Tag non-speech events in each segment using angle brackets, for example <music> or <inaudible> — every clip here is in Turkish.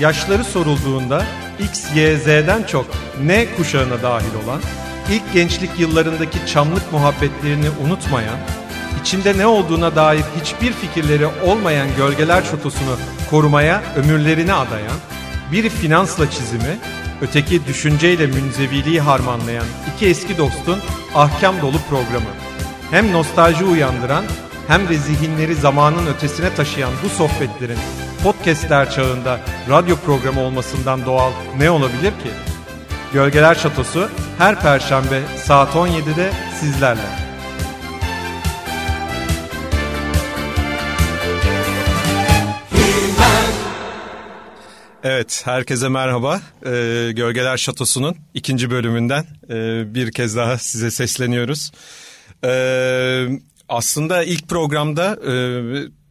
yaşları sorulduğunda X, Y, Z'den çok N kuşağına dahil olan, ilk gençlik yıllarındaki çamlık muhabbetlerini unutmayan, içinde ne olduğuna dair hiçbir fikirleri olmayan gölgeler çotosunu korumaya ömürlerini adayan, biri finansla çizimi, öteki düşünceyle münzeviliği harmanlayan iki eski dostun ahkam dolu programı. Hem nostalji uyandıran hem de zihinleri zamanın ötesine taşıyan bu sohbetlerin podcastler çağında radyo programı olmasından doğal ne olabilir ki? Gölgeler Şatosu her perşembe saat 17'de sizlerle. Evet, herkese merhaba. Ee, Gölgeler Şatosu'nun ikinci bölümünden e, bir kez daha size sesleniyoruz. Ee, aslında ilk programda e,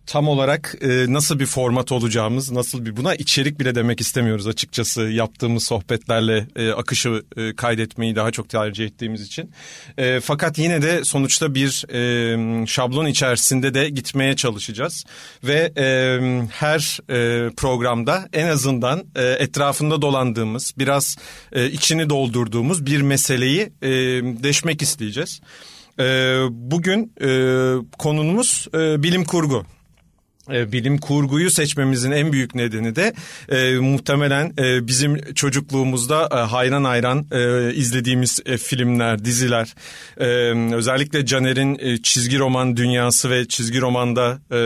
tam olarak e, nasıl bir format olacağımız, nasıl bir buna içerik bile demek istemiyoruz açıkçası yaptığımız sohbetlerle e, akışı e, kaydetmeyi daha çok tercih ettiğimiz için. E, fakat yine de sonuçta bir e, şablon içerisinde de gitmeye çalışacağız ve e, her e, programda en azından e, etrafında dolandığımız, biraz e, içini doldurduğumuz bir meseleyi e, deşmek isteyeceğiz. E, bugün e, konumuz e, bilim kurgu. E, bilim kurguyu seçmemizin en büyük nedeni de e, muhtemelen e, bizim çocukluğumuzda e, hayran hayran e, izlediğimiz e, filmler, diziler. E, özellikle Caner'in e, çizgi roman dünyası ve çizgi romanda e,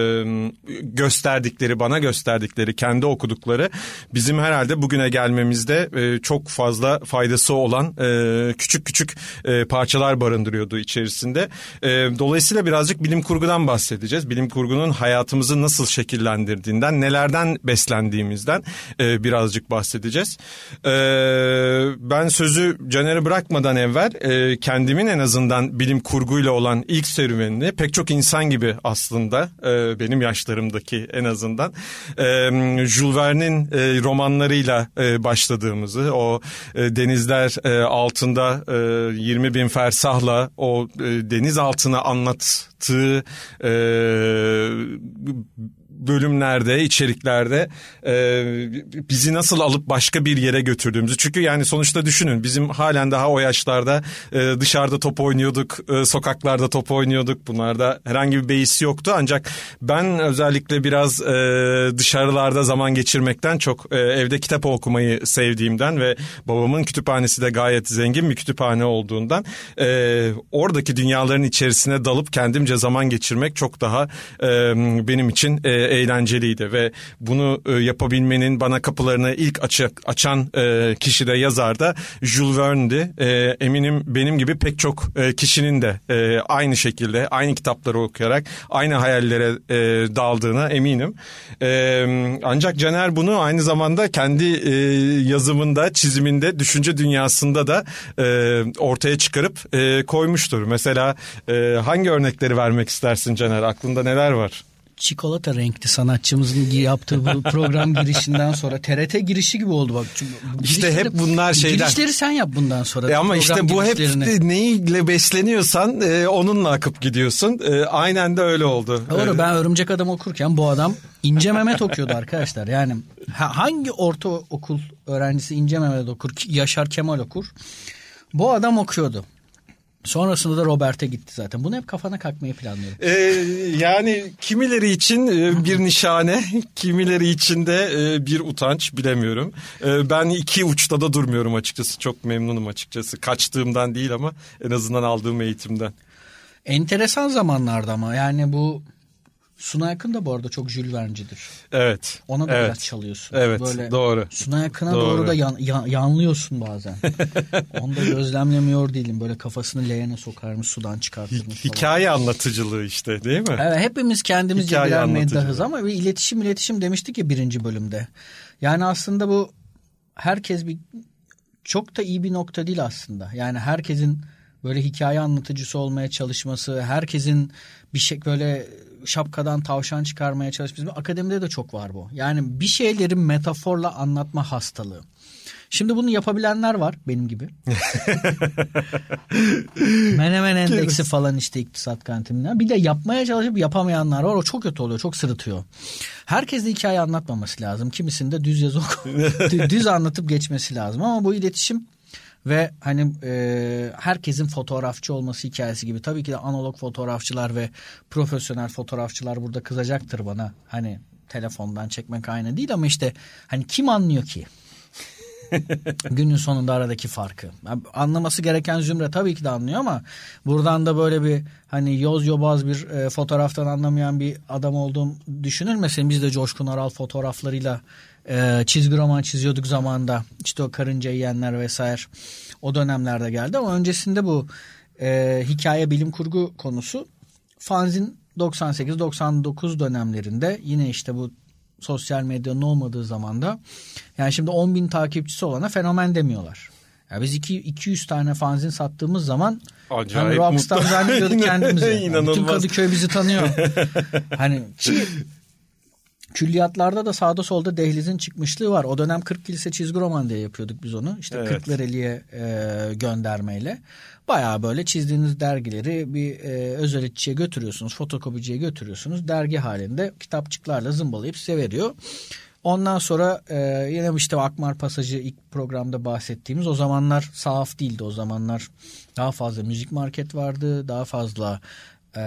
gösterdikleri, bana gösterdikleri, kendi okudukları bizim herhalde bugüne gelmemizde e, çok fazla faydası olan e, küçük küçük e, parçalar barındırıyordu içerisinde. E, dolayısıyla birazcık bilim kurgudan bahsedeceğiz. Bilim kurgunun hayatımızı nasıl nasıl şekillendirdiğinden, nelerden beslendiğimizden e, birazcık bahsedeceğiz. E, ben sözü Caner'e bırakmadan evvel e, kendimin en azından bilim kurguyla olan ilk serüvenini pek çok insan gibi aslında e, benim yaşlarımdaki en azından e, Jules Verne'in e, romanlarıyla e, başladığımızı, o e, denizler e, altında e, 20 bin fersahla o e, deniz altını anlattığı e, bölümlerde, içeriklerde e, bizi nasıl alıp başka bir yere götürdüğümüzü. Çünkü yani sonuçta düşünün bizim halen daha o yaşlarda e, dışarıda top oynuyorduk, e, sokaklarda top oynuyorduk. Bunlarda herhangi bir beis yoktu ancak ben özellikle biraz e, dışarılarda zaman geçirmekten çok e, evde kitap okumayı sevdiğimden ve babamın kütüphanesi de gayet zengin bir kütüphane olduğundan e, oradaki dünyaların içerisine dalıp kendimce zaman geçirmek çok daha e, benim için e, eğlenceliydi ve bunu e, yapabilmenin bana kapılarını ilk açık, açan e, kişi de yazar da Jules Verne'di. E, eminim benim gibi pek çok e, kişinin de e, aynı şekilde aynı kitapları okuyarak aynı hayallere e, daldığına eminim. E, ancak Caner bunu aynı zamanda kendi e, yazımında, çiziminde, düşünce dünyasında da e, ortaya çıkarıp e, koymuştur. Mesela e, hangi örnekleri vermek istersin Caner? Aklında neler var? Çikolata renkli sanatçımızın yaptığı bu <laughs> program girişinden sonra TRT girişi gibi oldu bak. Çünkü işte hep bunlar şeyler. Girişleri sen yap bundan sonra. E ama işte bu hep neyle besleniyorsan e, onunla akıp gidiyorsun. E, aynen de öyle oldu. Doğru ben Örümcek Adam okurken bu adam İnce Mehmet okuyordu arkadaşlar. Yani hangi ortaokul öğrencisi İnce Mehmet okur, Yaşar Kemal okur. Bu adam okuyordu. Sonrasında da Robert'e gitti zaten. Bunu hep kafana kalkmayı planlıyorum. Ee, yani kimileri için e, bir nişane, kimileri için de e, bir utanç bilemiyorum. Ee, ben iki uçta da durmuyorum açıkçası. Çok memnunum açıkçası. Kaçtığımdan değil ama en azından aldığım eğitimden. Enteresan zamanlarda ama yani bu Suna Yakın da bu arada çok Jules Verne'cidir. Evet. Ona da evet. biraz çalıyorsun. Evet Böyle doğru. Suna Yakın'a doğru. doğru da yan, yan, yanlıyorsun bazen. <laughs> Onu da gözlemlemiyor değilim. Böyle kafasını leğene sokarmış sudan çıkartırmış Hikaye anlatıcılığı işte değil mi? Evet hepimiz kendimizce birer meddahız ama bir iletişim iletişim demiştik ya birinci bölümde. Yani aslında bu herkes bir çok da iyi bir nokta değil aslında. Yani herkesin böyle hikaye anlatıcısı olmaya çalışması, herkesin bir şey böyle şapkadan tavşan çıkarmaya çalış. Bizim akademide de çok var bu. Yani bir şeyleri metaforla anlatma hastalığı. Şimdi bunu yapabilenler var benim gibi. <laughs> Menemen endeksi falan işte iktisat kantininden. Bir de yapmaya çalışıp yapamayanlar var. O çok kötü oluyor. Çok sırıtıyor. Herkes de hikaye anlatmaması lazım. Kimisinde düz yazı <laughs> düz anlatıp geçmesi lazım. Ama bu iletişim ve hani e, herkesin fotoğrafçı olması hikayesi gibi. Tabii ki de analog fotoğrafçılar ve profesyonel fotoğrafçılar burada kızacaktır bana. Hani telefondan çekmek aynı değil ama işte hani kim anlıyor ki? <laughs> Günün sonunda aradaki farkı. Anlaması gereken zümre tabii ki de anlıyor ama buradan da böyle bir hani yoz yobaz bir e, fotoğraftan anlamayan bir adam olduğum düşünülmesin. Biz de Coşkun Aral fotoğraflarıyla e, çizgi roman çiziyorduk zamanında. İşte o karınca yiyenler vesaire o dönemlerde geldi ama öncesinde bu e, hikaye bilim kurgu konusu fanzin 98-99 dönemlerinde yine işte bu sosyal medyanın olmadığı zamanda yani şimdi 10 bin takipçisi olana fenomen demiyorlar. Ya biz iki, 200 tane fanzin sattığımız zaman Acayip hani rockstar zannediyorduk <laughs> kendimizi. Yani bütün. Kadıköy bizi tanıyor. <laughs> hani ki külliyatlarda da sağda solda dehlizin çıkmışlığı var. O dönem 40 kilise çizgi roman diye yapıyorduk biz onu. İşte Evet. Kırklareli'ye e, göndermeyle. Bayağı böyle çizdiğiniz dergileri bir e, özellikçiye götürüyorsunuz. Fotokopiciye götürüyorsunuz. Dergi halinde kitapçıklarla zımbalayıp size veriyor. Ondan sonra e, yine işte Akmar Pasajı ilk programda bahsettiğimiz o zamanlar sahaf değildi. O zamanlar daha fazla müzik market vardı. Daha fazla e,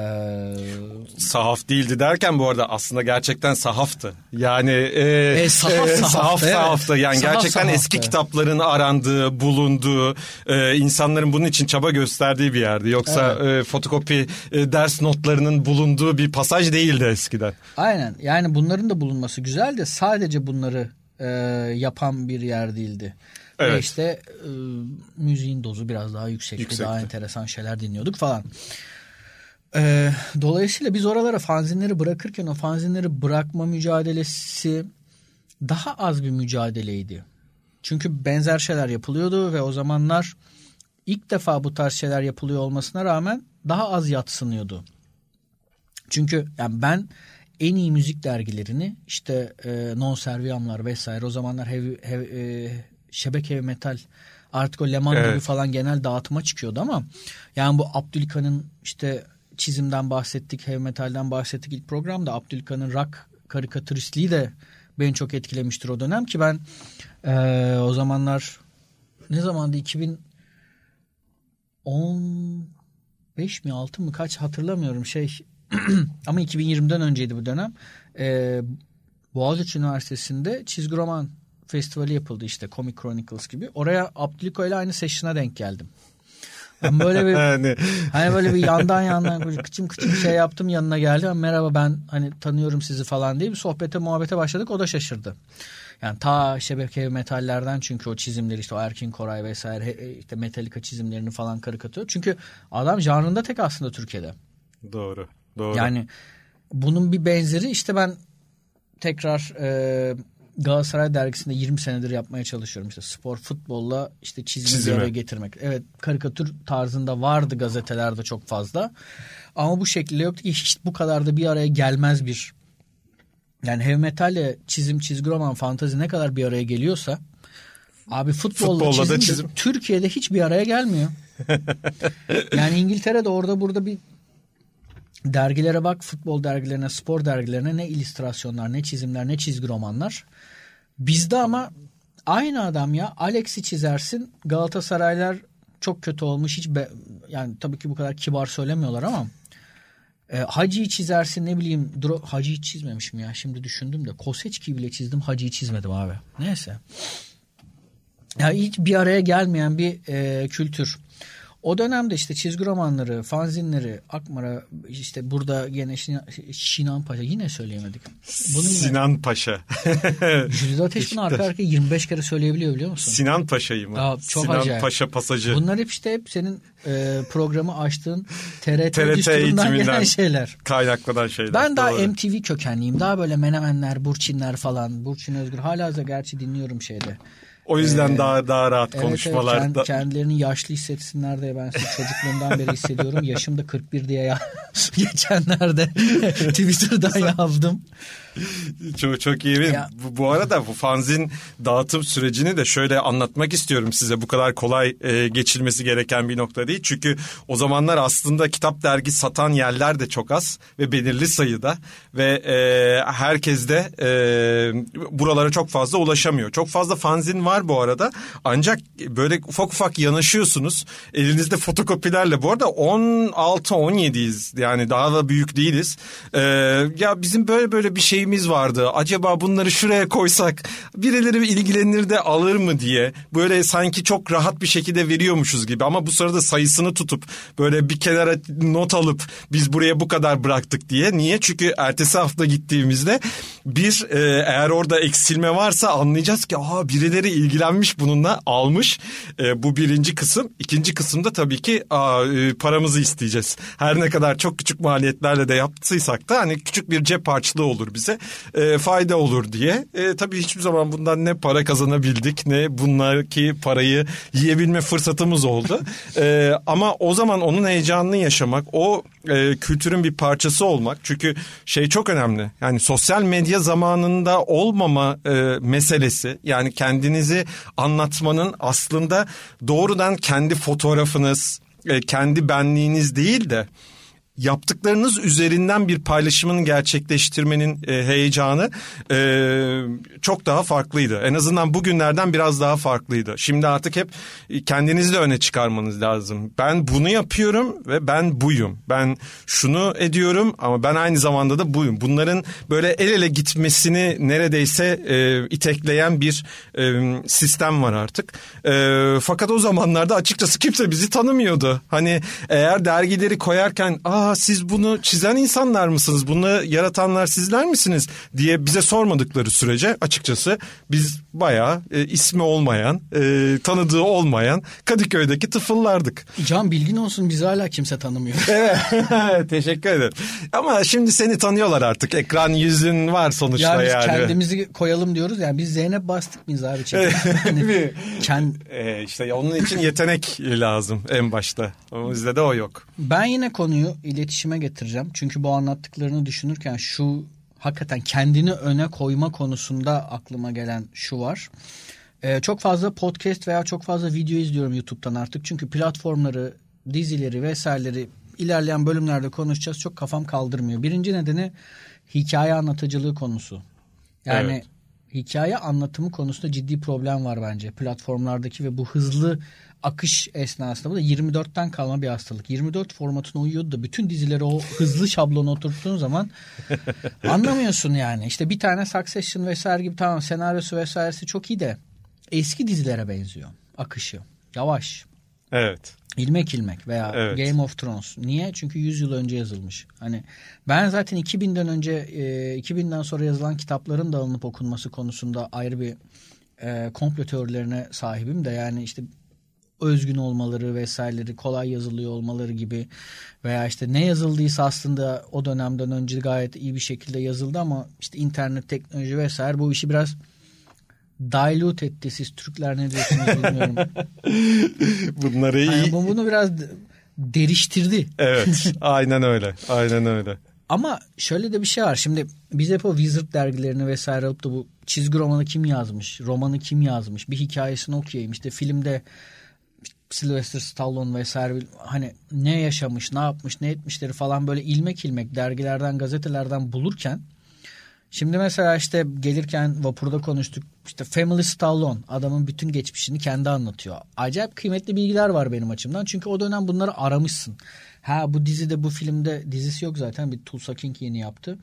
Sahaf değildi derken bu arada aslında gerçekten sahaftı. Yani e, E, sahaf sahaftı, sahaf evet. sahaftı. Yani Sahaf gerçekten sahaftı. eski kitapların arandığı, bulunduğu, e, insanların bunun için çaba gösterdiği bir yerdi. Yoksa e, fotokopi e, ders notlarının bulunduğu bir pasaj değildi eskiden. Aynen yani bunların da bulunması güzel de sadece bunları e, yapan bir yer değildi. Ve Evet. işte e, müziğin dozu biraz daha yüksekti, Yüksekti. daha enteresan şeyler dinliyorduk falan. E, dolayısıyla biz oralara fanzinleri bırakırken o fanzinleri bırakma mücadelesi daha az bir mücadeleydi. Çünkü benzer şeyler yapılıyordu ve o zamanlar ilk defa bu tarz şeyler yapılıyor olmasına rağmen daha az yatsınıyordu. Çünkü yani ben en iyi müzik dergilerini işte e, Non Serviamlar vesaire o zamanlar heavy, heavy, e, şebek heavy metal artık o Leman Evet. gibi falan genel dağıtıma çıkıyordu ama yani bu Abdülkan'ın işte çizimden bahsettik, heavy metalden bahsettik ilk programda Abdülkan'ın rock karikatüristliği de beni çok etkilemiştir o dönem ki ben e, o zamanlar ne zamandı 2015 mi 6 mı kaç hatırlamıyorum şey <clears throat> ama 2020'den önceydi bu dönem. Ee, Boğaziçi Üniversitesi'nde çizgi roman festivali yapıldı işte Comic Chronicles gibi. Oraya Abdüliko ile aynı session'a denk geldim. Ben böyle bir Yani <laughs> hani böyle bir yandan yandan kıçım kıçım şey yaptım yanına geldi. Merhaba ben hani tanıyorum sizi falan diye bir sohbete muhabbete başladık. O da şaşırdı. Yani ta şebeke metallerden çünkü o çizimleri işte o Erkin Koray vesaire işte Metallica çizimlerini falan karikatür. Çünkü adam janrında tek aslında Türkiye'de. doğru. Doğru. Yani bunun bir benzeri işte ben tekrar e, Galatasaray dergisinde 20 senedir yapmaya çalışıyorum. İşte spor futbolla işte çizimi, Çizimi. bir araya getirmek. Evet karikatür tarzında vardı gazetelerde çok fazla. Ama bu şekilde yoktu ki hiç bu kadar da bir araya gelmez bir yani heavy metalle çizim, çizgi roman, fantazi ne kadar bir araya geliyorsa abi futbolla, Futbolla çizim, da çizim. Türkiye'de hiç bir araya gelmiyor. <laughs> yani İngiltere'de orada burada bir dergilere bak futbol dergilerine spor dergilerine ne illüstrasyonlar ne çizimler ne çizgi romanlar. Bizde ama aynı adam ya. Alex'i çizersin. Galatasaraylar çok kötü olmuş. Hiç be, yani tabii ki bu kadar kibar söylemiyorlar ama e, Hacı'yı çizersin ne bileyim Dro, Hacı'yı çizmemişim ya. Şimdi düşündüm de Koseçki'yi bile çizdim Hacı'yı çizmedim abi. Neyse. Ya hiç bir araya gelmeyen bir e, kültür. O dönemde işte çizgi romanları, fanzinleri, Akmar'a işte burada yine Şinan, Şinan Paşa yine söyleyemedik. Bunu yine Sinan Paşa. <laughs> Jülide Ateş bunu arka arkaya 25 kere söyleyebiliyor biliyor musun? Sinan Paşa'yı mı? Aa, çok Sinan acayip. Paşa pasajı. Bunlar hep işte hep senin e, programı açtığın TRT, TRT eğitiminden gelen <laughs> şeyler. kaynaklanan şeyler. Ben daha Doğru. MTV kökenliyim. Daha böyle Menemenler, Burçinler falan. Burçin Özgür. Hala da gerçi dinliyorum şeyde. O yüzden ee, daha daha rahat evet, konuşmalarda. Evet, kendilerini yaşlı hissetsinler diye ben size çocukluğumdan beri hissediyorum. Yaşım da 41 diye ya <laughs> geçenlerde <laughs> Twitter'dan yazdım. <laughs> çok çok iyi. Ya. Bu, bu arada bu fanzin dağıtım sürecini de şöyle anlatmak istiyorum size. Bu kadar kolay e, geçilmesi gereken bir nokta değil. Çünkü o zamanlar aslında kitap dergi satan yerler de çok az ve belirli sayıda ve e, herkes de e, buralara çok fazla ulaşamıyor. Çok fazla fanzin var bu arada. Ancak böyle ufak ufak yanaşıyorsunuz. Elinizde fotokopilerle. Bu arada 16-17'yiz. Yani daha da büyük değiliz. E, ya bizim böyle böyle bir şey şeyimiz vardı. Acaba bunları şuraya koysak birileri ilgilenir de alır mı diye. Böyle sanki çok rahat bir şekilde veriyormuşuz gibi. Ama bu sırada sayısını tutup böyle bir kenara not alıp biz buraya bu kadar bıraktık diye. Niye? Çünkü ertesi hafta gittiğimizde bir e, eğer orada eksilme varsa anlayacağız ki aa birileri ilgilenmiş bununla almış. E, bu birinci kısım. İkinci kısımda tabii ki aa, e, paramızı isteyeceğiz. Her ne kadar çok küçük maliyetlerle de yaptıysak da hani küçük bir cep harçlığı olur bize e, fayda olur diye. E, tabii hiçbir zaman bundan ne para kazanabildik ne bunlardaki parayı yiyebilme fırsatımız oldu. <laughs> e, ama o zaman onun heyecanını yaşamak, o e, kültürün bir parçası olmak. Çünkü şey çok önemli. Yani sosyal medya zamanında olmama e, meselesi. Yani kendinizi anlatmanın aslında doğrudan kendi fotoğrafınız, e, kendi benliğiniz değil de yaptıklarınız üzerinden bir paylaşımın gerçekleştirmenin e, heyecanı e, çok daha farklıydı. En azından bugünlerden biraz daha farklıydı. Şimdi artık hep kendinizi de öne çıkarmanız lazım. Ben bunu yapıyorum ve ben buyum. Ben şunu ediyorum ama ben aynı zamanda da buyum. Bunların böyle el ele gitmesini neredeyse e, itekleyen bir e, sistem var artık. E, fakat o zamanlarda açıkçası kimse bizi tanımıyordu. Hani eğer dergileri koyarken aa aa siz bunu çizen insanlar mısınız? Bunu yaratanlar sizler misiniz? diye bize sormadıkları sürece açıkçası biz bayağı e, ismi olmayan, e, tanıdığı olmayan Kadıköy'deki tıfıllardık. Can bilgin olsun bizi hala kimse tanımıyor. <laughs> evet teşekkür ederim. Ama şimdi seni tanıyorlar artık. Ekran yüzün var sonuçta ya yani. kendimizi koyalım diyoruz. Yani biz Zeynep bastık mıyız abi? yani, <laughs> kend... ee, işte onun için yetenek lazım en başta. Bizde de o yok. Ben yine konuyu iletişime getireceğim. Çünkü bu anlattıklarını düşünürken şu hakikaten kendini öne koyma konusunda aklıma gelen şu var. Ee, çok fazla podcast veya çok fazla video izliyorum YouTube'dan artık. Çünkü platformları, dizileri vesaireleri ilerleyen bölümlerde konuşacağız. Çok kafam kaldırmıyor. Birinci nedeni hikaye anlatıcılığı konusu. Yani evet. Hikaye anlatımı konusunda ciddi problem var bence platformlardaki ve bu hızlı akış esnasında bu da 24'ten kalma bir hastalık. 24 formatına uyuyordu da bütün dizileri o hızlı şablona oturttuğun zaman <laughs> anlamıyorsun yani. İşte bir tane Succession vesaire gibi tamam senaryosu vesairesi çok iyi de eski dizilere benziyor akışı. Yavaş. Evet. İlmek ilmek veya evet. Game of Thrones. Niye? Çünkü 100 yıl önce yazılmış. Hani ben zaten 2000'den önce e, 2000'den sonra yazılan kitapların da alınıp okunması konusunda ayrı bir e, komplo teorilerine sahibim de yani işte özgün olmaları vesaireleri kolay yazılıyor olmaları gibi veya işte ne yazıldıysa aslında o dönemden önce gayet iyi bir şekilde yazıldı ama işte internet teknoloji vesaire bu işi biraz dilute etti. Siz Türkler ne diyorsunuz bilmiyorum. <laughs> Bunları iyi. Yani bunu biraz deriştirdi. Evet aynen öyle aynen öyle. Ama şöyle de bir şey var. Şimdi biz hep o Wizard dergilerini vesaire alıp da bu çizgi romanı kim yazmış, romanı kim yazmış, bir hikayesini okuyayım. İşte filmde Sylvester Stallone vesaire hani ne yaşamış, ne yapmış, ne etmişleri falan böyle ilmek ilmek dergilerden, gazetelerden bulurken şimdi mesela işte gelirken vapurda konuştuk. işte Family Stallone adamın bütün geçmişini kendi anlatıyor. Acayip kıymetli bilgiler var benim açımdan. Çünkü o dönem bunları aramışsın. Ha bu dizide bu filmde dizisi yok zaten bir Tulsa King yeni yaptı.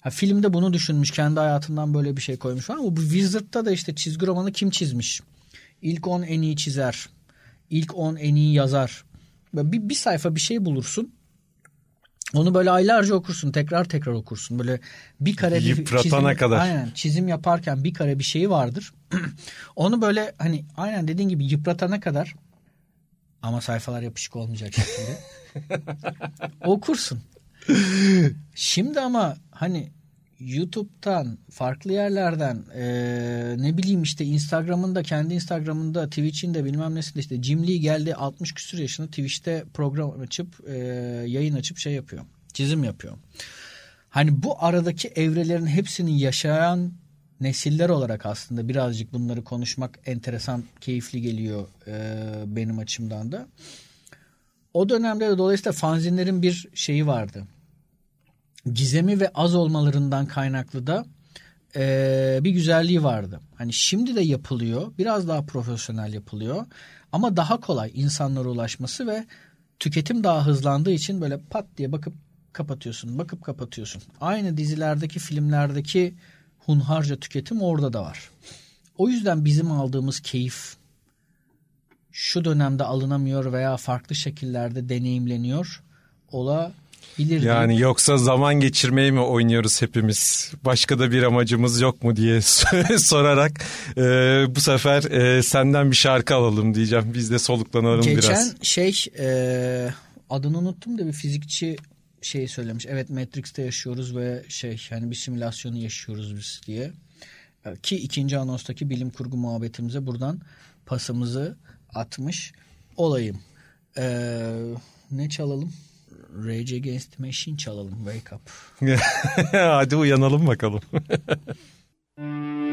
Ha, filmde bunu düşünmüş kendi hayatından böyle bir şey koymuş ama bu Wizard'da da işte çizgi romanı kim çizmiş? İlk on en iyi çizer ilk 10 en iyi yazar. Bir, bir sayfa bir şey bulursun. Onu böyle aylarca okursun. Tekrar tekrar okursun. Böyle bir kare Yıpratana çizim, kadar. Aynen çizim yaparken bir kare bir şeyi vardır. <clears throat> Onu böyle hani aynen dediğin gibi yıpratana kadar ama sayfalar yapışık olmayacak şekilde <laughs> okursun. Şimdi ama hani YouTube'dan farklı yerlerden e, ne bileyim işte Instagram'ında kendi Instagram'ında Twitch'inde bilmem nesinde işte Jim Lee geldi 60 küsur yaşında Twitch'te program açıp e, yayın açıp şey yapıyor çizim yapıyor. Hani bu aradaki evrelerin hepsini yaşayan nesiller olarak aslında birazcık bunları konuşmak enteresan, keyifli geliyor e, benim açımdan da. O dönemde de dolayısıyla fanzinlerin bir şeyi vardı. Gizemi ve az olmalarından kaynaklı da e, bir güzelliği vardı. Hani şimdi de yapılıyor, biraz daha profesyonel yapılıyor ama daha kolay insanlara ulaşması ve tüketim daha hızlandığı için böyle pat diye bakıp kapatıyorsun, bakıp kapatıyorsun. Aynı dizilerdeki, filmlerdeki hunharca tüketim orada da var. O yüzden bizim aldığımız keyif şu dönemde alınamıyor veya farklı şekillerde deneyimleniyor olabilir. Yani yoksa zaman geçirmeyi mi oynuyoruz hepimiz? Başka da bir amacımız yok mu diye <laughs> sorarak e, bu sefer e, senden bir şarkı alalım diyeceğim. Biz de soluklanalım Geçen biraz. Geçen şey e, adını unuttum da bir fizikçi şey söylemiş. Evet Matrix'te yaşıyoruz ve şey yani bir simülasyonu yaşıyoruz biz diye. Ki ikinci anonstaki bilim kurgu muhabbetimize buradan pasımızı atmış olayım. Ee, ne çalalım? Rage Against the Machine çalalım. Wake Up. <laughs> Hadi uyanalım bakalım. <laughs>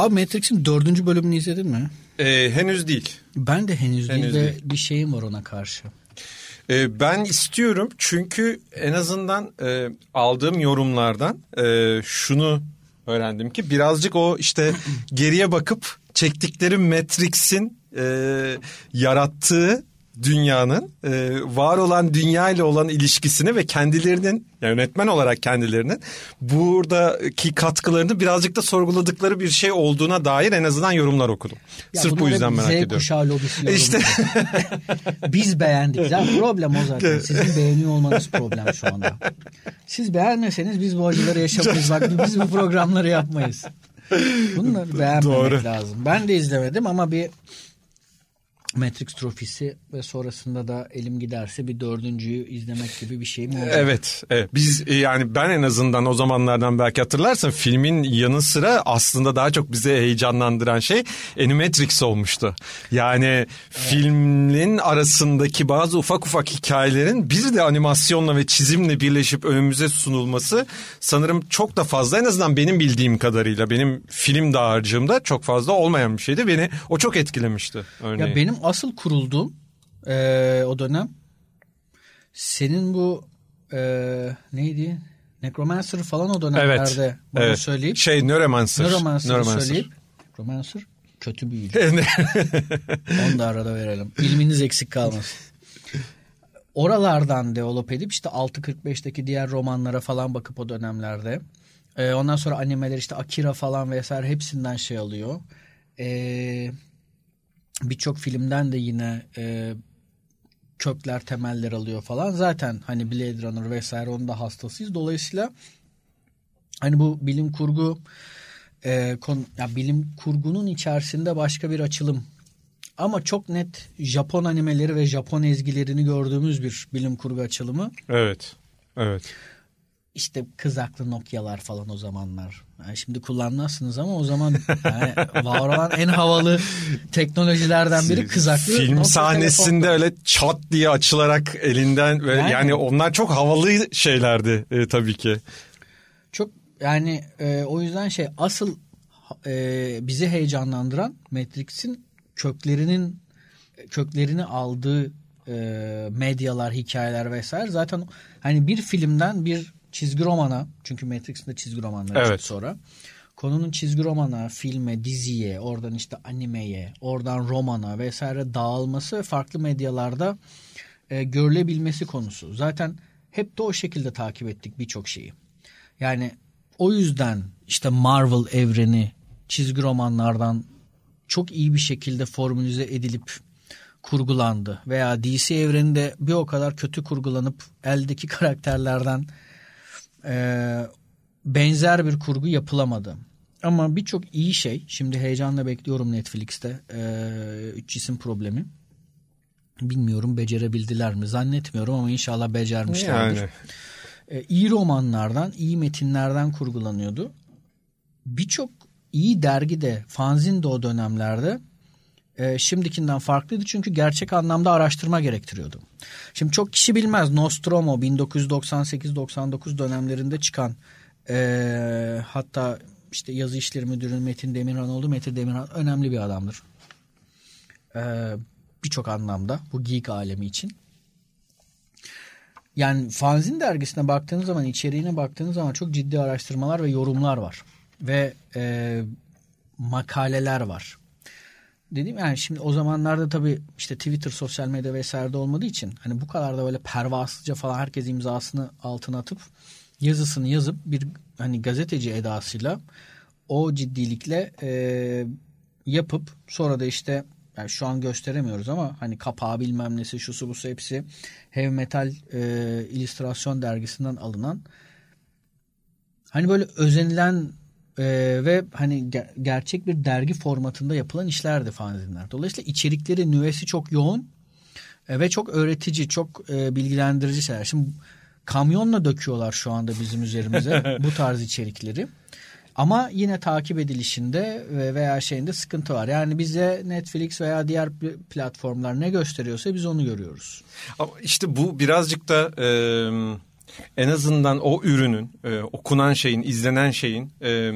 Abi Matrix'in dördüncü bölümünü izledin mi? Ee, henüz değil. Ben de henüz, henüz değil, değil ve bir şeyim var ona karşı. Ee, ben istiyorum çünkü en azından e, aldığım yorumlardan e, şunu öğrendim ki birazcık o işte <laughs> geriye bakıp çektikleri Matrix'in e, yarattığı dünyanın e, var olan dünya ile olan ilişkisini ve kendilerinin yani yönetmen olarak kendilerinin buradaki katkılarını birazcık da sorguladıkları bir şey olduğuna dair en azından yorumlar okudum. Ya Sırf bu yüzden merak Z ediyorum. kuşağı lobisi İşte. Biz beğendik. Ya problem o zaten. Sizin beğeniyor olmanız problem şu anda. Siz beğenmeseniz biz bu acıları yaşamayız. Bak biz bu programları yapmayız. Bunları beğenmemek Doğru. lazım. Ben de izlemedim ama bir Matrix trofisi ve sonrasında da elim giderse bir dördüncüyü izlemek gibi bir şey mi olacak? Evet, evet. Biz e, yani ben en azından o zamanlardan belki hatırlarsın filmin yanı sıra aslında daha çok bize heyecanlandıran şey Animatrix olmuştu. Yani evet. filmin arasındaki bazı ufak ufak hikayelerin bir de animasyonla ve çizimle birleşip önümüze sunulması sanırım çok da fazla en azından benim bildiğim kadarıyla benim film dağarcığımda çok fazla olmayan bir şeydi. Beni o çok etkilemişti örneğin. Ya benim asıl kurulduğum e, o dönem senin bu e, neydi? Necromancer falan o dönemlerde evet, bana evet. söyleyip. Şey Neuromancer. Neuromancer, Neuromancer. söyleyip. Necromancer kötü büyücü. <laughs> Onu da arada verelim. İlminiz eksik kalmasın. Oralardan develop edip işte 6.45'teki diğer romanlara falan bakıp o dönemlerde. Ee, ondan sonra animeler işte Akira falan vesaire hepsinden şey alıyor. Eee birçok filmden de yine e, kökler temeller alıyor falan. Zaten hani Blade Runner vesaire onun da hastasıyız. Dolayısıyla hani bu bilim kurgu e, konu, ya bilim kurgunun içerisinde başka bir açılım ama çok net Japon animeleri ve Japon ezgilerini gördüğümüz bir bilim kurgu açılımı. Evet. Evet işte kızaklı Nokia'lar falan o zamanlar. Yani şimdi kullanmazsınız ama o zaman yani var olan en havalı teknolojilerden biri kızaklı Film sahnesinde telefon. öyle çat diye açılarak elinden ve yani, yani onlar çok havalı şeylerdi e, tabii ki. Çok yani e, o yüzden şey asıl e, bizi heyecanlandıran Matrix'in köklerinin köklerini aldığı e, medyalar, hikayeler vesaire zaten hani bir filmden bir çizgi romana çünkü Matrix'in de çizgi romanları evet. çıktı sonra. Konunun çizgi romana, filme, diziye, oradan işte animeye, oradan romana vesaire dağılması ve farklı medyalarda e, görülebilmesi konusu. Zaten hep de o şekilde takip ettik birçok şeyi. Yani o yüzden işte Marvel evreni çizgi romanlardan çok iyi bir şekilde formülize edilip kurgulandı. Veya DC evreninde bir o kadar kötü kurgulanıp eldeki <laughs> karakterlerden e, benzer bir kurgu yapılamadı. Ama birçok iyi şey, şimdi heyecanla bekliyorum Netflix'te, e, üç cisim problemi. Bilmiyorum becerebildiler mi zannetmiyorum ama inşallah becermişlerdir. Yani. E, iyi romanlardan, iyi metinlerden kurgulanıyordu. Birçok iyi dergi de, fanzin de o dönemlerde e, şimdikinden farklıydı çünkü gerçek anlamda araştırma gerektiriyordu. Şimdi çok kişi bilmez Nostromo 1998-99 dönemlerinde çıkan e, hatta işte yazı işleri müdürü Metin Demirhan oldu. Metin Demirhan önemli bir adamdır. E, Birçok anlamda bu geek alemi için. Yani fanzin dergisine baktığınız zaman içeriğine baktığınız zaman çok ciddi araştırmalar ve yorumlar var. Ve e, makaleler var dediğim yani şimdi o zamanlarda tabii işte Twitter, sosyal medya vesaire de olmadığı için hani bu kadar da böyle pervasızca falan herkes imzasını altına atıp yazısını yazıp bir hani gazeteci edasıyla o ciddilikle e, yapıp sonra da işte yani şu an gösteremiyoruz ama hani kapağı bilmem nesi şusu busu hepsi Heavy Metal e, illüstrasyon dergisinden alınan hani böyle özenilen ee, ve hani ger- gerçek bir dergi formatında yapılan işlerdi fanzinler. Dolayısıyla içerikleri nüvesi çok yoğun e, ve çok öğretici, çok e, bilgilendirici şeyler. Şimdi kamyonla döküyorlar şu anda bizim üzerimize <laughs> bu tarz içerikleri. Ama yine takip edilişinde veya şeyinde sıkıntı var. Yani bize Netflix veya diğer platformlar ne gösteriyorsa biz onu görüyoruz. Ama işte bu birazcık da... E en azından o ürünün, e, okunan şeyin, izlenen şeyin e,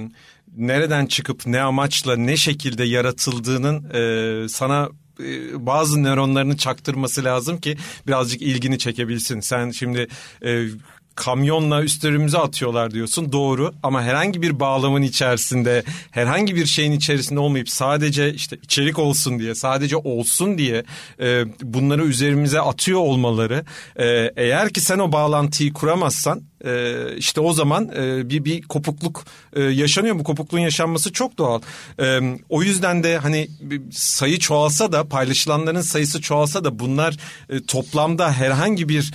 nereden çıkıp ne amaçla ne şekilde yaratıldığının e, sana e, bazı nöronlarını çaktırması lazım ki birazcık ilgini çekebilsin. Sen şimdi e, kamyonla üstlerimize atıyorlar diyorsun. Doğru ama herhangi bir bağlamın içerisinde herhangi bir şeyin içerisinde olmayıp sadece işte içerik olsun diye sadece olsun diye e, bunları üzerimize atıyor olmaları e, eğer ki sen o bağlantıyı kuramazsan e, işte o zaman e, bir bir kopukluk e, yaşanıyor. Bu kopukluğun yaşanması çok doğal. E, o yüzden de hani sayı çoğalsa da paylaşılanların sayısı çoğalsa da bunlar e, toplamda herhangi bir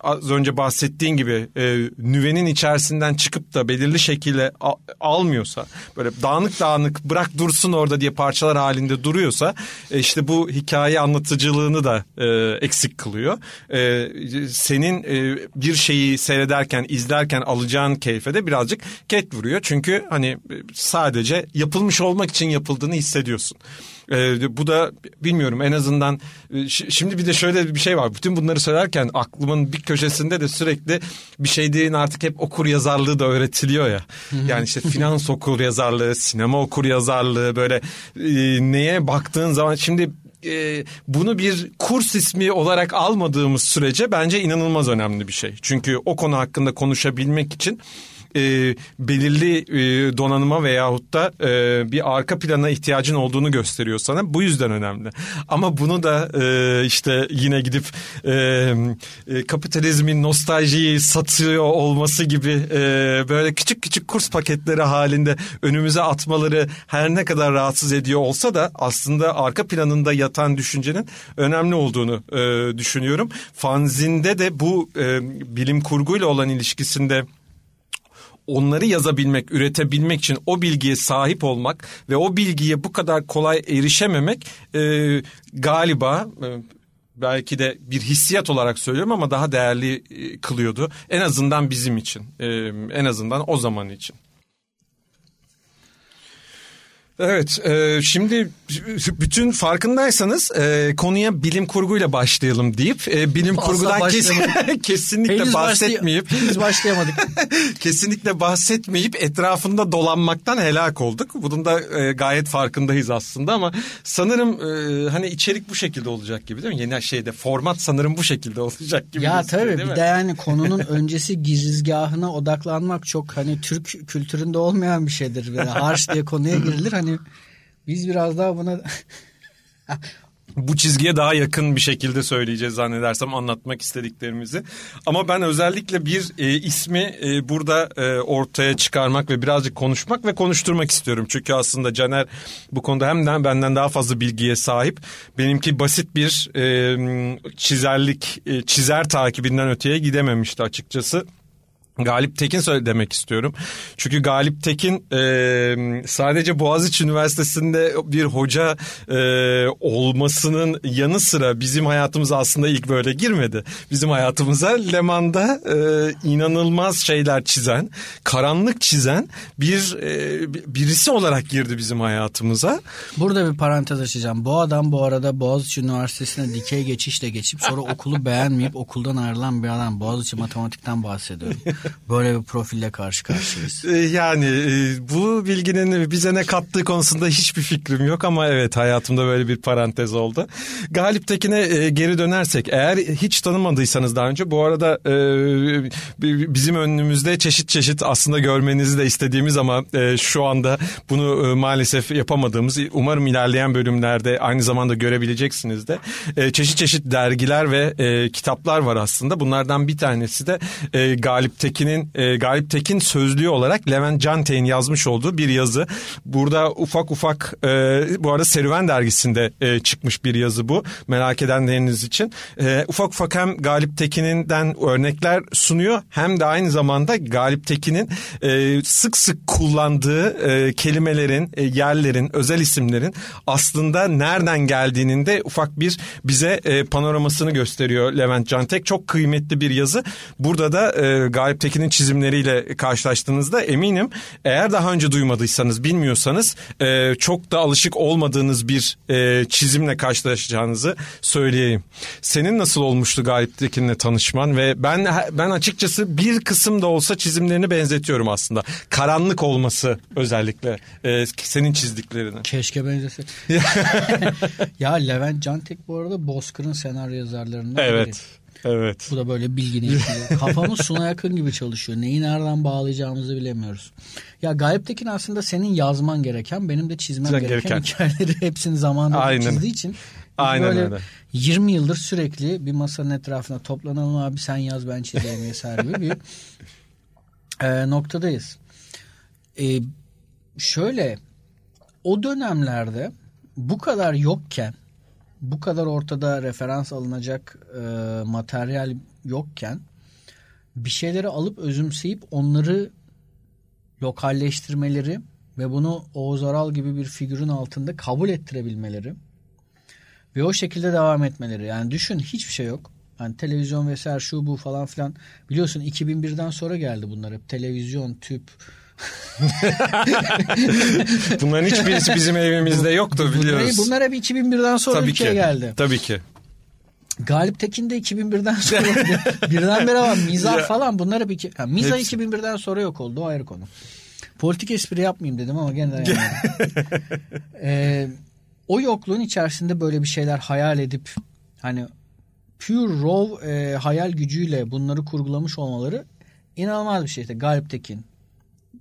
az önce bahsettiğin gibi nüvenin içerisinden çıkıp da belirli şekilde al, almıyorsa böyle dağınık dağınık bırak dursun orada diye parçalar halinde duruyorsa işte bu hikaye anlatıcılığını da eksik kılıyor. Senin bir şeyi şeyi seyrederken, izlerken alacağın keyfe de birazcık ket vuruyor. Çünkü hani sadece yapılmış olmak için yapıldığını hissediyorsun. Ee, bu da bilmiyorum en azından e, şimdi bir de şöyle bir şey var. Bütün bunları söylerken aklımın bir köşesinde de sürekli bir şey değil artık hep okur yazarlığı da öğretiliyor ya. Yani işte finans okur yazarlığı, sinema okur yazarlığı böyle e, neye baktığın zaman şimdi e, bunu bir kurs ismi olarak almadığımız sürece bence inanılmaz önemli bir şey. Çünkü o konu hakkında konuşabilmek için e, belirli e, donanıma veyahut da e, bir arka plana ihtiyacın olduğunu gösteriyor sana. Bu yüzden önemli. Ama bunu da e, işte yine gidip e, e, kapitalizmin nostaljiyi satıyor olması gibi e, böyle küçük küçük kurs paketleri halinde önümüze atmaları her ne kadar rahatsız ediyor olsa da aslında arka planında yatan düşüncenin önemli olduğunu e, düşünüyorum. Fanzinde de bu e, bilim kurguyla olan ilişkisinde onları yazabilmek, üretebilmek için o bilgiye sahip olmak ve o bilgiye bu kadar kolay erişememek e, galiba e, belki de bir hissiyat olarak söylüyorum ama daha değerli e, kılıyordu. En azından bizim için, e, en azından o zaman için. Evet, e, şimdi bütün farkındaysanız e, konuya bilim kurguyla başlayalım deyip e, bilim Asla kurgudan kes, <laughs> kesinlikle henüz bahsetmeyip henüz başlayamadık. <laughs> kesinlikle bahsetmeyip etrafında dolanmaktan helak olduk. Bunun da e, gayet farkındayız aslında ama sanırım e, hani içerik bu şekilde olacak gibi değil mi? Yeni şeyde format sanırım bu şekilde olacak gibi. Ya tabii bir mi? de yani konunun <laughs> öncesi girizgahına odaklanmak çok hani Türk kültüründe olmayan bir şeydir. Böyle harç diye konuya girilir. Hani Hani biz biraz daha buna <laughs> bu çizgiye daha yakın bir şekilde söyleyeceğiz zannedersem anlatmak istediklerimizi. Ama ben özellikle bir e, ismi e, burada e, ortaya çıkarmak ve birazcık konuşmak ve konuşturmak istiyorum. Çünkü aslında Caner bu konuda hem de benden daha fazla bilgiye sahip. Benimki basit bir e, çizerlik, e, çizer takibinden öteye gidememişti açıkçası. Galip Tekin demek istiyorum. Çünkü Galip Tekin e, sadece Boğaziçi Üniversitesi'nde bir hoca e, olmasının yanı sıra bizim hayatımıza aslında ilk böyle girmedi. Bizim hayatımıza Leman'da e, inanılmaz şeyler çizen, karanlık çizen bir e, birisi olarak girdi bizim hayatımıza. Burada bir parantez açacağım. Bu adam bu arada Boğaziçi Üniversitesi'ne dikey geçişle geçip sonra okulu beğenmeyip okuldan ayrılan bir adam. Boğaziçi Matematik'ten bahsediyorum. <laughs> Böyle bir profille karşı karşıyayız. Ee, yani e, bu bilginin bize ne kattığı konusunda hiçbir fikrim yok ama evet hayatımda böyle bir parantez oldu. Galip Tekin'e e, geri dönersek eğer hiç tanımadıysanız daha önce bu arada e, bizim önümüzde çeşit çeşit aslında görmenizi de istediğimiz ama şu anda bunu maalesef yapamadığımız umarım ilerleyen bölümlerde aynı zamanda görebileceksiniz de çeşit çeşit dergiler ve kitaplar var aslında. Bunlardan bir tanesi de Galip Tekin Tekin'in e, Galip Tekin sözlüğü olarak Levent Cantek'in yazmış olduğu bir yazı. Burada ufak ufak e, bu arada Serüven dergisinde e, çıkmış bir yazı bu. Merak edenleriniz için. E, ufak ufak hem Galip Tekin'inden örnekler sunuyor hem de aynı zamanda Galip Tekin'in e, sık sık kullandığı e, kelimelerin, e, yerlerin, özel isimlerin aslında nereden geldiğinin de ufak bir bize e, panoramasını gösteriyor Levent Cantek. Çok kıymetli bir yazı. Burada da e, Galip Tekin'in çizimleriyle karşılaştığınızda eminim eğer daha önce duymadıysanız, bilmiyorsanız e, çok da alışık olmadığınız bir e, çizimle karşılaşacağınızı söyleyeyim. Senin nasıl olmuştu Galip Tekin'le tanışman ve ben ben açıkçası bir kısım da olsa çizimlerini benzetiyorum aslında. Karanlık olması özellikle e, senin çizdiklerini. Keşke benzese. <laughs> <laughs> ya Levent Cantek bu arada Bozkır'ın senaryo yazarlarından Evet. biri. Evet. Bu da böyle bilgini ekliyor. <laughs> Kafamız suna yakın gibi çalışıyor. Neyi nereden bağlayacağımızı bilemiyoruz. Ya Galip Tekin aslında senin yazman gereken, benim de çizmem gereken, gereken. hikayeleri hepsini zamanında Aynen. çizdiği için Aynen böyle öyle. 20 yıldır sürekli bir masanın etrafına toplanalım abi sen yaz ben çizeyim <laughs> vesaire gibi bir e, noktadayız. E, şöyle o dönemlerde bu kadar yokken bu kadar ortada referans alınacak e, materyal yokken bir şeyleri alıp özümseyip onları lokalleştirmeleri ve bunu Oğuz Aral gibi bir figürün altında kabul ettirebilmeleri ve o şekilde devam etmeleri. Yani düşün hiçbir şey yok. Yani televizyon vesaire şu bu falan filan. Biliyorsun 2001'den sonra geldi bunlar hep. Televizyon, tüp. <laughs> Bunların hiçbirisi bizim evimizde yoktu biliyoruz. Bunlar, hep 2001'den sonra Tabii ülkeye ki. geldi. Tabii ki. Galip Tekin de 2001'den sonra <laughs> birdenbire var. Mizah Ya. falan bunlar hep iki. Ha, mizah Hepsi. 2001'den sonra yok oldu o ayrı konu. Politik espri yapmayayım dedim ama gene de <laughs> yapmadım. Ee, o yokluğun içerisinde böyle bir şeyler hayal edip hani pure raw e, hayal gücüyle bunları kurgulamış olmaları inanılmaz bir şey. İşte Galip Tekin,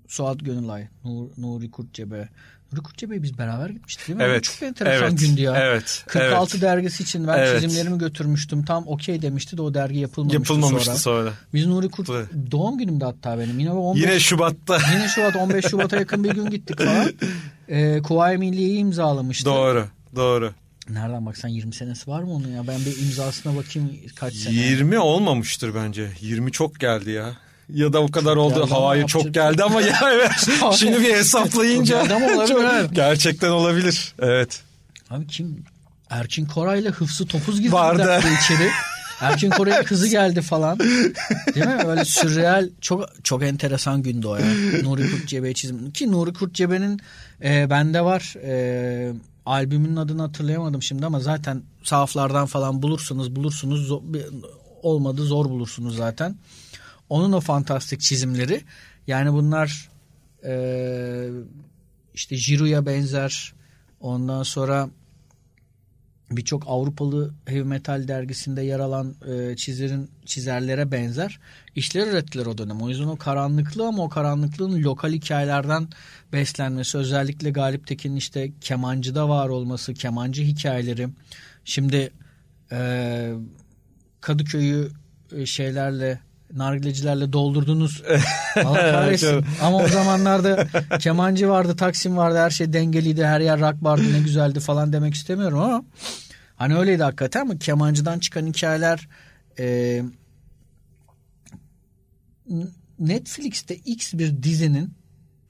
Suat Gönülay, Nur, Nuri Kurtcebe. Nuri Kurtcebe'ye biz beraber gitmiştik değil mi? Evet. Çok enteresan evet, gündü ya. Evet. 46 evet. dergisi için ben Evet. çizimlerimi götürmüştüm. Tam okey demişti de o dergi yapılmamıştı, Yapılmamıştı sonra. sonra. Biz Nuri Kurt doğum günümde hatta benim. Yine 15, Yine Şubat'ta. <laughs> yine Şubat 15 Şubat'a yakın bir gün gittik falan. <laughs> Ee, Kuvayi Milliye'yi imzalamıştı. Doğru. Doğru. Nereden baksan 20 senesi var mı onun ya? Ben bir imzasına bakayım kaç sene. 20 olmamıştır bence. 20 çok geldi ya. Ya da o kadar Çok oldu. Havaya çok geldi ama ya <laughs> evet. Şimdi bir hesaplayınca. Çok. Gerçekten olabilir. Evet. Abi kim? Erkin Koray'la Hıfzı Topuz girdi Vardı. içeri. Erkin Koray'ın kızı geldi falan. Değil mi? Böyle sürreal çok çok enteresan gündü o ya. Nuri Kurtcebe çizim. Ki Nuri Kurtcebe'nin e, bende var. E, albümün adını hatırlayamadım şimdi ama zaten sahaflardan falan bulursunuz. Zo- bir- olmadı zor bulursunuz zaten. Onun o fantastik çizimleri. Yani bunlar e, işte Jiro'ya benzer. Ondan sonra birçok Avrupalı heavy metal dergisinde yer alan e, çizerin çizerlere benzer işler ürettiler o dönem. O yüzden o karanlıklığı ama o karanlıklığın lokal hikayelerden beslenmesi özellikle Galip Tekin'in işte kemancıda var olması, kemancı hikayeleri. Şimdi e, Kadıköy'ü e, şeylerle nargilecilerle doldurdunuz. <laughs> Allah kahretsin. Ama o zamanlarda kemancı vardı, Taksim vardı, her şey dengeliydi, her yer rock vardı, ne güzeldi falan demek istemiyorum ama hani öyleydi hakikaten ama kemancıdan çıkan hikayeler e, Netflix'te X bir dizinin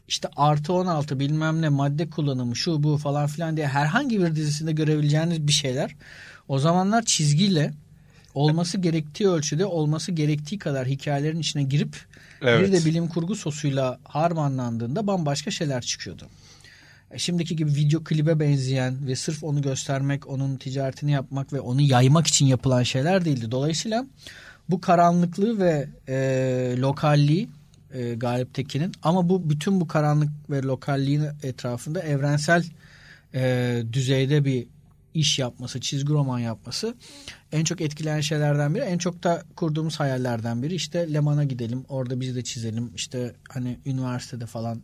işte artı 16 bilmem ne madde kullanımı şu bu falan filan diye herhangi bir dizisinde görebileceğiniz bir şeyler o zamanlar çizgiyle olması gerektiği ölçüde olması gerektiği kadar hikayelerin içine girip Evet. bir de bilim kurgu sosuyla harmanlandığında bambaşka şeyler çıkıyordu. E, Şimdiki gibi video klibe benzeyen ve sırf onu göstermek, onun ticaretini yapmak ve onu yaymak için yapılan şeyler değildi. Dolayısıyla bu karanlıklığı ve e, lokalliği e, Galip Tekin'in ama bu bütün bu karanlık ve lokalliğin etrafında evrensel e, düzeyde bir iş yapması, çizgi roman yapması en çok etkileyen şeylerden biri. En çok da kurduğumuz hayallerden biri. İşte Leman'a gidelim, orada biz de çizelim. İşte hani üniversitede falan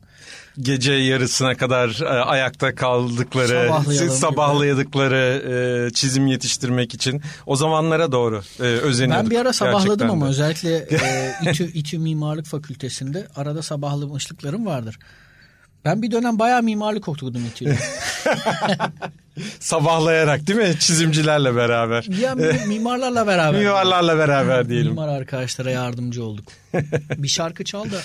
Gece yarısına kadar e, ayakta kaldıkları, sabahlayadıkları e, çizim yetiştirmek için o zamanlara doğru e, özeniyorduk. Ben bir ara sabahladım ama de. özellikle e, <laughs> İTÜ, İTÜ Mimarlık Fakültesinde arada sabahlamışlıklarım vardır. Ben bir dönem bayağı mimarlık okudum İTÜ'de. <laughs> <laughs> Sabahlayarak değil mi? Çizimcilerle beraber. Ya <laughs> mimarlarla beraber. mimarlarla beraber diyelim. Mimar arkadaşlara yardımcı olduk. bir şarkı çal da.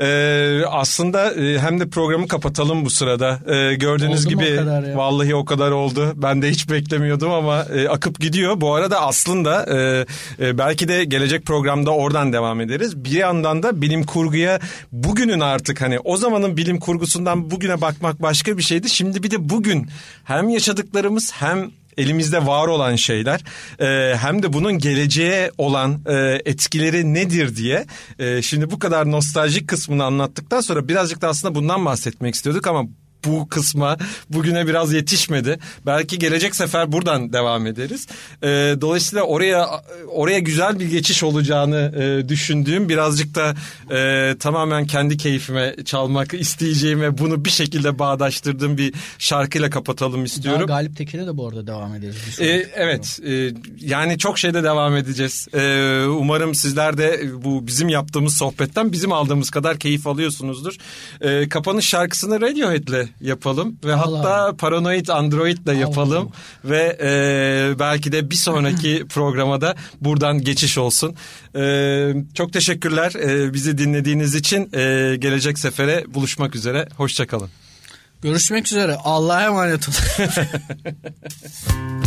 Ee, aslında e, hem de programı kapatalım bu sırada. Ee, gördüğünüz Oldu mu gibi o vallahi o kadar oldu. Ben de hiç beklemiyordum ama e, akıp gidiyor. Bu arada aslında e, e, belki de gelecek programda oradan devam ederiz. Bir yandan da bilim kurguya bugünün artık hani o zamanın bilim kurgusundan bugüne bakmak başka bir şeydi. Şimdi bir de bugün hem yaşadıklarımız hem elimizde var olan şeyler e, hem de bunun geleceğe olan e, etkileri nedir diye e, şimdi bu kadar nostaljik kısmını anlattıktan sonra birazcık da aslında bundan bahsetmek istiyorduk ama bu kısma bugüne biraz yetişmedi. Belki gelecek sefer buradan devam ederiz. E, dolayısıyla oraya oraya güzel bir geçiş olacağını e, düşündüğüm birazcık da e, tamamen kendi keyfime çalmak isteyeceğim ve bunu bir şekilde bağdaştırdığım bir şarkıyla kapatalım istiyorum. Daha Galip Tekin'e de bu arada devam ederiz. Ee, evet e, yani çok şeyde devam edeceğiz. Ee, umarım sizler de bu bizim yaptığımız sohbetten bizim aldığımız kadar keyif alıyorsunuzdur. Ee, kapanış şarkısını Radiohead'le yapalım ve Allah. hatta Paranoid Android'le yapalım ve e, belki de bir sonraki <laughs> programa da buradan geçiş olsun. Ee, çok teşekkürler e, bizi dinlediğiniz için. E, gelecek sefere buluşmak üzere. Hoşçakalın. Görüşmek üzere. Allah'a emanet olun. <laughs>